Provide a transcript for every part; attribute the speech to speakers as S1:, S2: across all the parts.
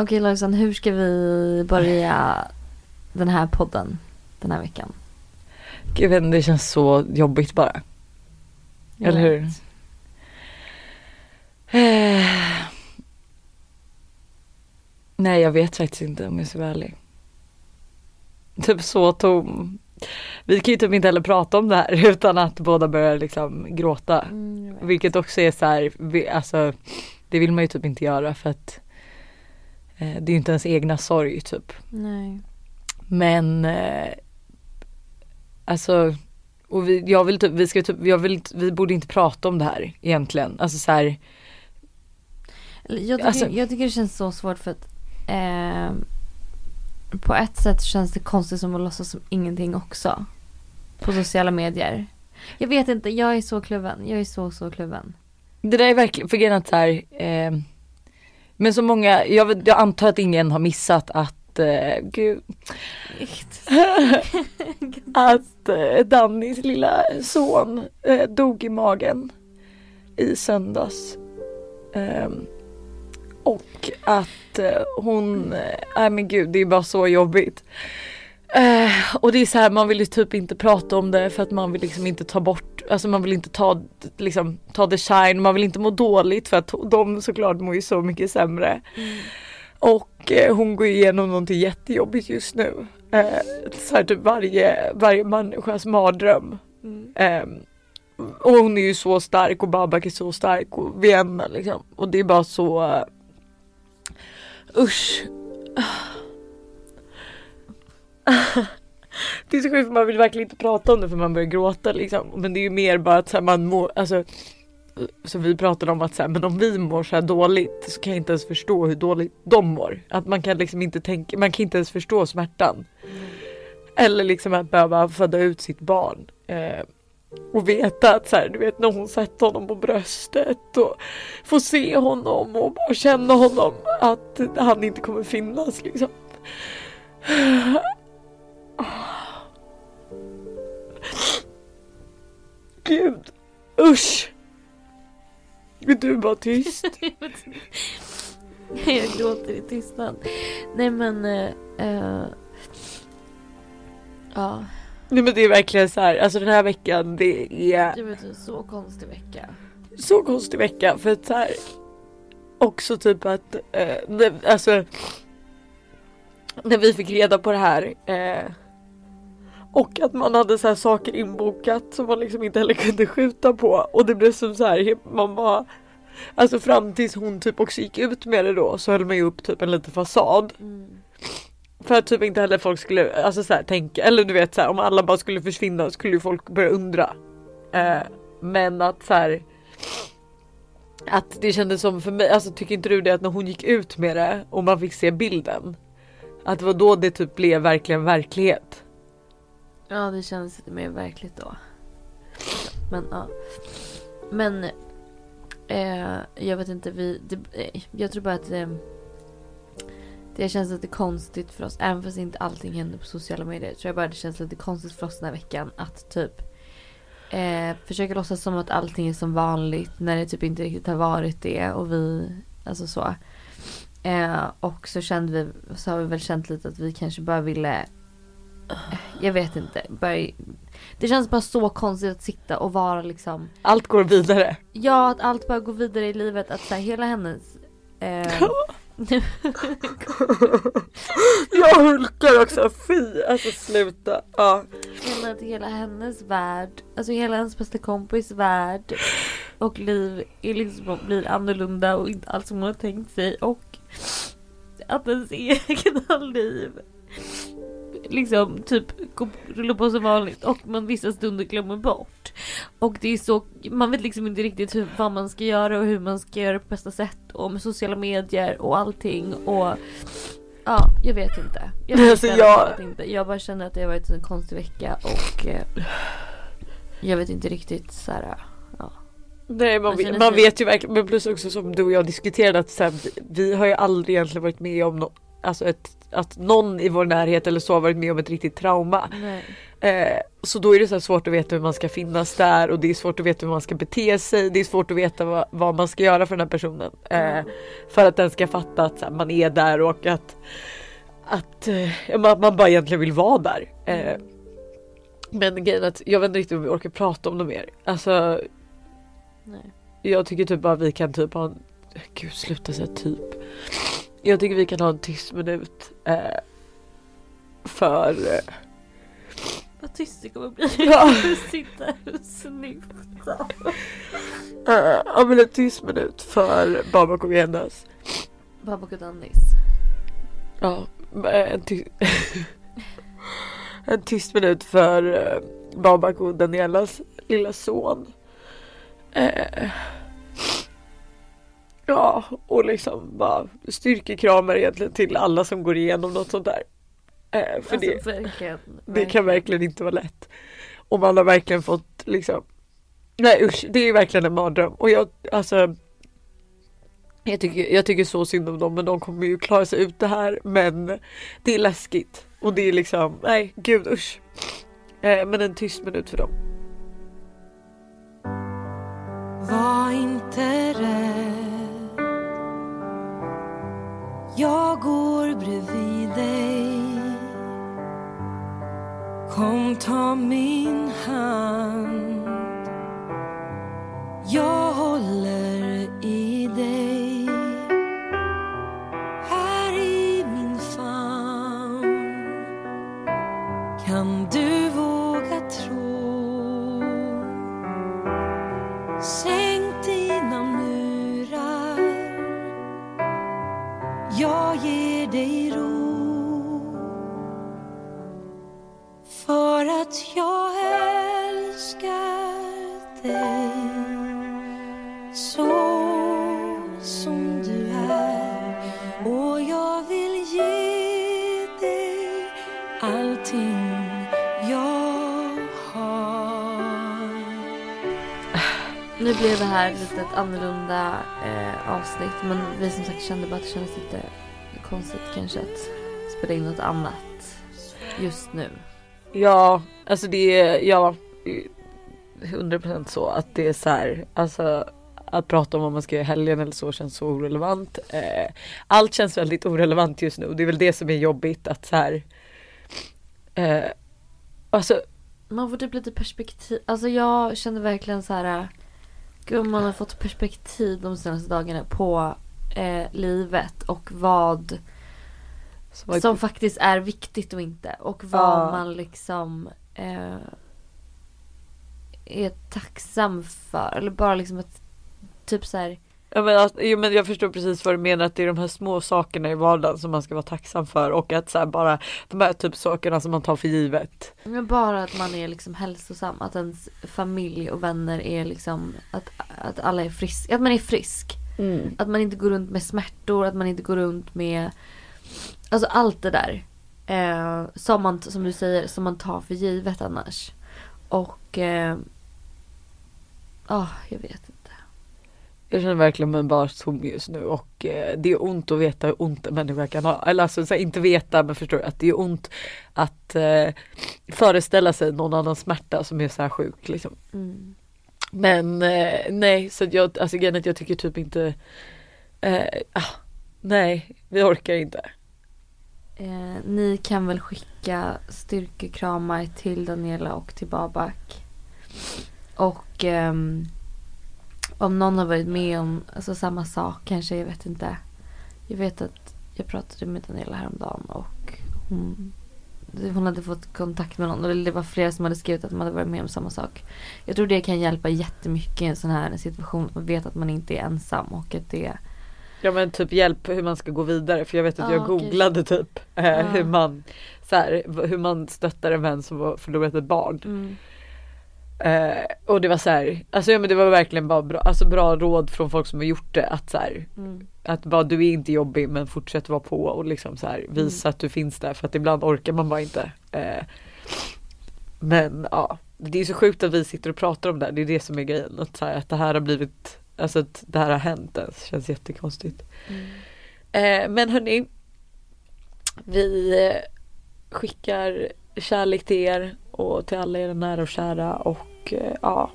S1: Okej Lojsan, hur ska vi börja den här podden den här veckan?
S2: Gud, jag vet det känns så jobbigt bara.
S1: Jag
S2: Eller hur? Eh. Nej jag vet faktiskt inte om jag ska vara ärlig. Typ så tom. Vi kan ju typ inte heller prata om det här utan att båda börjar liksom gråta.
S1: Mm.
S2: Vilket också är så här, alltså det vill man ju typ inte göra för att det är ju inte ens egna sorg typ.
S1: Nej.
S2: Men eh, alltså och vi, jag vill typ, vi ska typ, jag vill, vi borde inte prata om det här egentligen. Alltså så här,
S1: Jag tycker,
S2: Alltså-
S1: jag tycker det känns så svårt för att eh, på ett sätt känns det konstigt som att låtsas som ingenting också. På sociala medier. Jag vet inte, jag är så kluven. Jag är så, så kluven.
S2: Det där är verkligen, för grejen att så här, eh, men så många, jag, jag antar att ingen har missat att, eh, gud, att eh, Dannys lilla son eh, dog i magen i söndags. Ehm, och att eh, hon, eh, nej men gud det är bara så jobbigt. Eh, och det är så här, man vill ju typ inte prata om det för att man vill liksom inte ta bort, alltså man vill inte ta, liksom, ta the shine, man vill inte må dåligt för att de såklart mår ju så mycket sämre. Och eh, hon går igenom någonting jättejobbigt just nu. Eh, så här, typ varje, varje människas mardröm. Ehm, och hon är ju så stark och Babak är så stark och Vienna liksom. Och det är bara så uh, Usch. Det är så sjukt för man vill verkligen inte prata om det för man börjar gråta liksom. Men det är ju mer bara att så här, man mår, alltså så vi pratade om att så här, men om vi mår så här dåligt så kan jag inte ens förstå hur dåligt de mår. Att man kan liksom inte tänka, man kan inte ens förstå smärtan. Eller liksom att behöva föda ut sitt barn. Eh, och veta att så här, du vet när hon sätter honom på bröstet och får se honom och bara känna honom att han inte kommer finnas liksom. Usch. Är du bara tyst?
S1: jag gråter i tystnad. Nej men, eh, ja.
S2: Nej men det är verkligen så här, alltså den här veckan det är
S1: Det var en så konstig vecka.
S2: så konstig vecka för att så här också typ att när, alltså när vi fick reda på det här eh, och att man hade så här saker inbokat som man liksom inte heller kunde skjuta på och det blev som så här man bara Alltså fram tills hon typ också gick ut med det då så höll man ju upp typ en liten fasad
S1: Mm.
S2: för att typ inte heller folk skulle alltså så här, tänka eller du vet så här, om alla bara skulle försvinna skulle ju folk börja undra. Eh, men att så här. Att det kändes som för mig, alltså tycker inte du det att när hon gick ut med det och man fick se bilden. Att det var då det typ blev verkligen verklighet.
S1: Ja det kändes lite mer verkligt då. Men ja. Men eh, jag vet inte, vi, det, eh, jag tror bara att eh, det känns lite konstigt för oss, även fast inte allting händer på sociala medier. Tror jag bara det känns lite konstigt för oss den här veckan att typ eh, försöka låtsas som att allting är som vanligt när det typ inte riktigt har varit det och vi, alltså så. Eh, och så kände vi, så har vi väl känt lite att vi kanske bara ville jag vet inte. Bara, det känns bara så konstigt att sitta och vara liksom.
S2: Allt går vidare.
S1: Ja, att allt bara går vidare i livet. Att så här, hela hennes. Eh,
S2: Jag hulkar också, fy! Alltså sluta. Ja.
S1: att hela hennes värld, alltså hela hennes bästa kompis värld och liv är liksom, blir annorlunda och inte alls som hon har tänkt sig. Och att ens egna liv liksom typ går- rullar på som vanligt och man vissa stunder glömmer bort. Och det är så, man vet liksom inte riktigt hur, vad man ska göra och hur man ska göra det på bästa sätt och med sociala medier och allting och ja, jag vet inte. Jag vet
S2: Alltså, jag-
S1: inte. Jag bara känner att det har varit en konstig vecka och eh, jag vet inte riktigt så här. Ja.
S2: Nej man,
S1: Man
S2: vet, man ju verkligen, men plus också som du och jag diskuterade att så här, vi, vi har ju aldrig egentligen varit med om no, alltså ett, att någon i vår närhet eller så har varit med om ett riktigt trauma. Eh, så då är det så svårt att veta hur man ska finnas där och det är svårt att veta hur man ska bete sig. Det är svårt att veta vad, vad man ska göra för den här personen. Eh, för att den ska fatta att här, man är där och att, att eh, man, man bara egentligen vill vara där. Eh, men grejen att jag vet inte riktigt om vi orkar prata om det mer. Alltså
S1: Nej.
S2: jag tycker typ bara vi kan typ ha en... Gud sluta säga typ. Jag tycker vi kan ha en tyst minut. Eh, för... Eh,
S1: Vad tyst det kommer bli.
S2: Ja.
S1: Du sitter och snyftar.
S2: eh, ja men en tyst minut för Babak och Venus.
S1: Babak och Dennis.
S2: Ja, eh, en, ty- en tyst minut för eh, Babak och Danielas lilla son. Eh, ja, och liksom bara styrkekramar egentligen till alla som går igenom något sånt där. Eh, för det,
S1: alltså, verkligen,
S2: det kan verkligen inte vara lätt. Och man har verkligen fått liksom Nej usch, det är verkligen en mardröm. Och jag, alltså jag tycker, jag tycker så synd om dem men de kommer ju klara sig ut det här men det är läskigt. Och det är liksom, nej gud usch. Eh, men en tyst minut för dem.
S3: Var inte rädd Jag går bredvid dig. Kom ta min hand. Jag håller i dig. Här i min famn Kan du våga tro. Säg dig ro. För att jag älskar dig Så som du är. Och jag vill ge dig allting jag har.
S1: Nu blev det här lite ett annorlunda eh, avsnitt men vi som sagt kände bara att det kändes lite konstigt kanske att spela in något annat just nu.
S2: Ja, alltså det är, ja, 100% så att det är så här, alltså att prata om vad man ska göra i helgen eller så känns så orelevant. Eh, allt känns väldigt orelevant just nu och det är väl det som är jobbigt att så här. Eh, alltså
S1: Man får typ lite perspektiv. Alltså jag kände verkligen så här. Gud man har fått perspektiv de senaste dagarna på eh, livet och vad
S2: som,
S1: som faktiskt är viktigt och inte. Och vad
S2: Ja.
S1: man liksom eh, är tacksam för. Eller bara liksom att typ så här.
S2: ja, men, alltså, jo, men jag förstår precis vad du menar att det är de här små sakerna i vardagen som man ska vara tacksam för och att så här, bara de här typ sakerna som man tar för givet.
S1: Men bara att man är liksom hälsosam. Att ens familj och vänner är liksom att, att alla är friska. Att man är frisk. Att man inte går runt med smärtor, att man inte går runt med Alltså allt det där. Eh, som, man, som du säger, som man tar för givet annars. Och eh, Ja, jag vet inte.
S2: Jag känner verkligen mig bara tom just nu och eh, det är ont att veta hur ont en människa kan ha. Eller alltså så här, inte veta men förstår att det är ont att eh, föreställa sig någon annans smärta som är så här sjuk liksom.
S1: Mm.
S2: Men eh, nej så att jag, alltså grejen är att jag tycker typ inte eh, ah, Nej vi orkar inte.
S1: Eh, ni kan väl skicka styrkekramar till Daniela och till Babak. Och ehm, om någon har varit med om alltså, samma sak kanske, jag vet inte. Jag vet att jag pratade med Daniela häromdagen och hon, hon hade fått kontakt med någon. Eller det var flera som hade skrivit att de hade varit med om samma sak. Jag tror det kan hjälpa jättemycket i en sån här situation. Att man vet att man inte är ensam och att det
S2: Ja men typ hjälp hur man ska gå vidare för jag vet att
S1: Ja,
S2: jag googlade typ eh,
S1: Ja.
S2: hur man så här, hur man stöttar en vän som har förlorat ett barn.
S1: mm,
S2: Eh, och det var så här, alltså ja men det var verkligen bara bra, alltså bra råd från folk som har gjort det att så här,
S1: mm.
S2: att bara du är inte jobbig men fortsätt vara på och liksom så här, visa mm. att du finns där för att ibland orkar man bara inte. Eh, men ja, det är så sjukt att vi sitter och pratar om det här, det är det som är grejen, att, så här, att det här har blivit, alltså att det här har hänt ens, känns jättekonstigt.
S1: Mm.
S2: Eh, men hörni, vi eh, skickar kärlek till er
S3: och till alla era nära och kära och och eh, ja,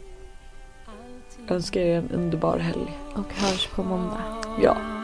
S3: önskar er en underbar helg.
S1: Och hörs på måndag.
S3: Ja.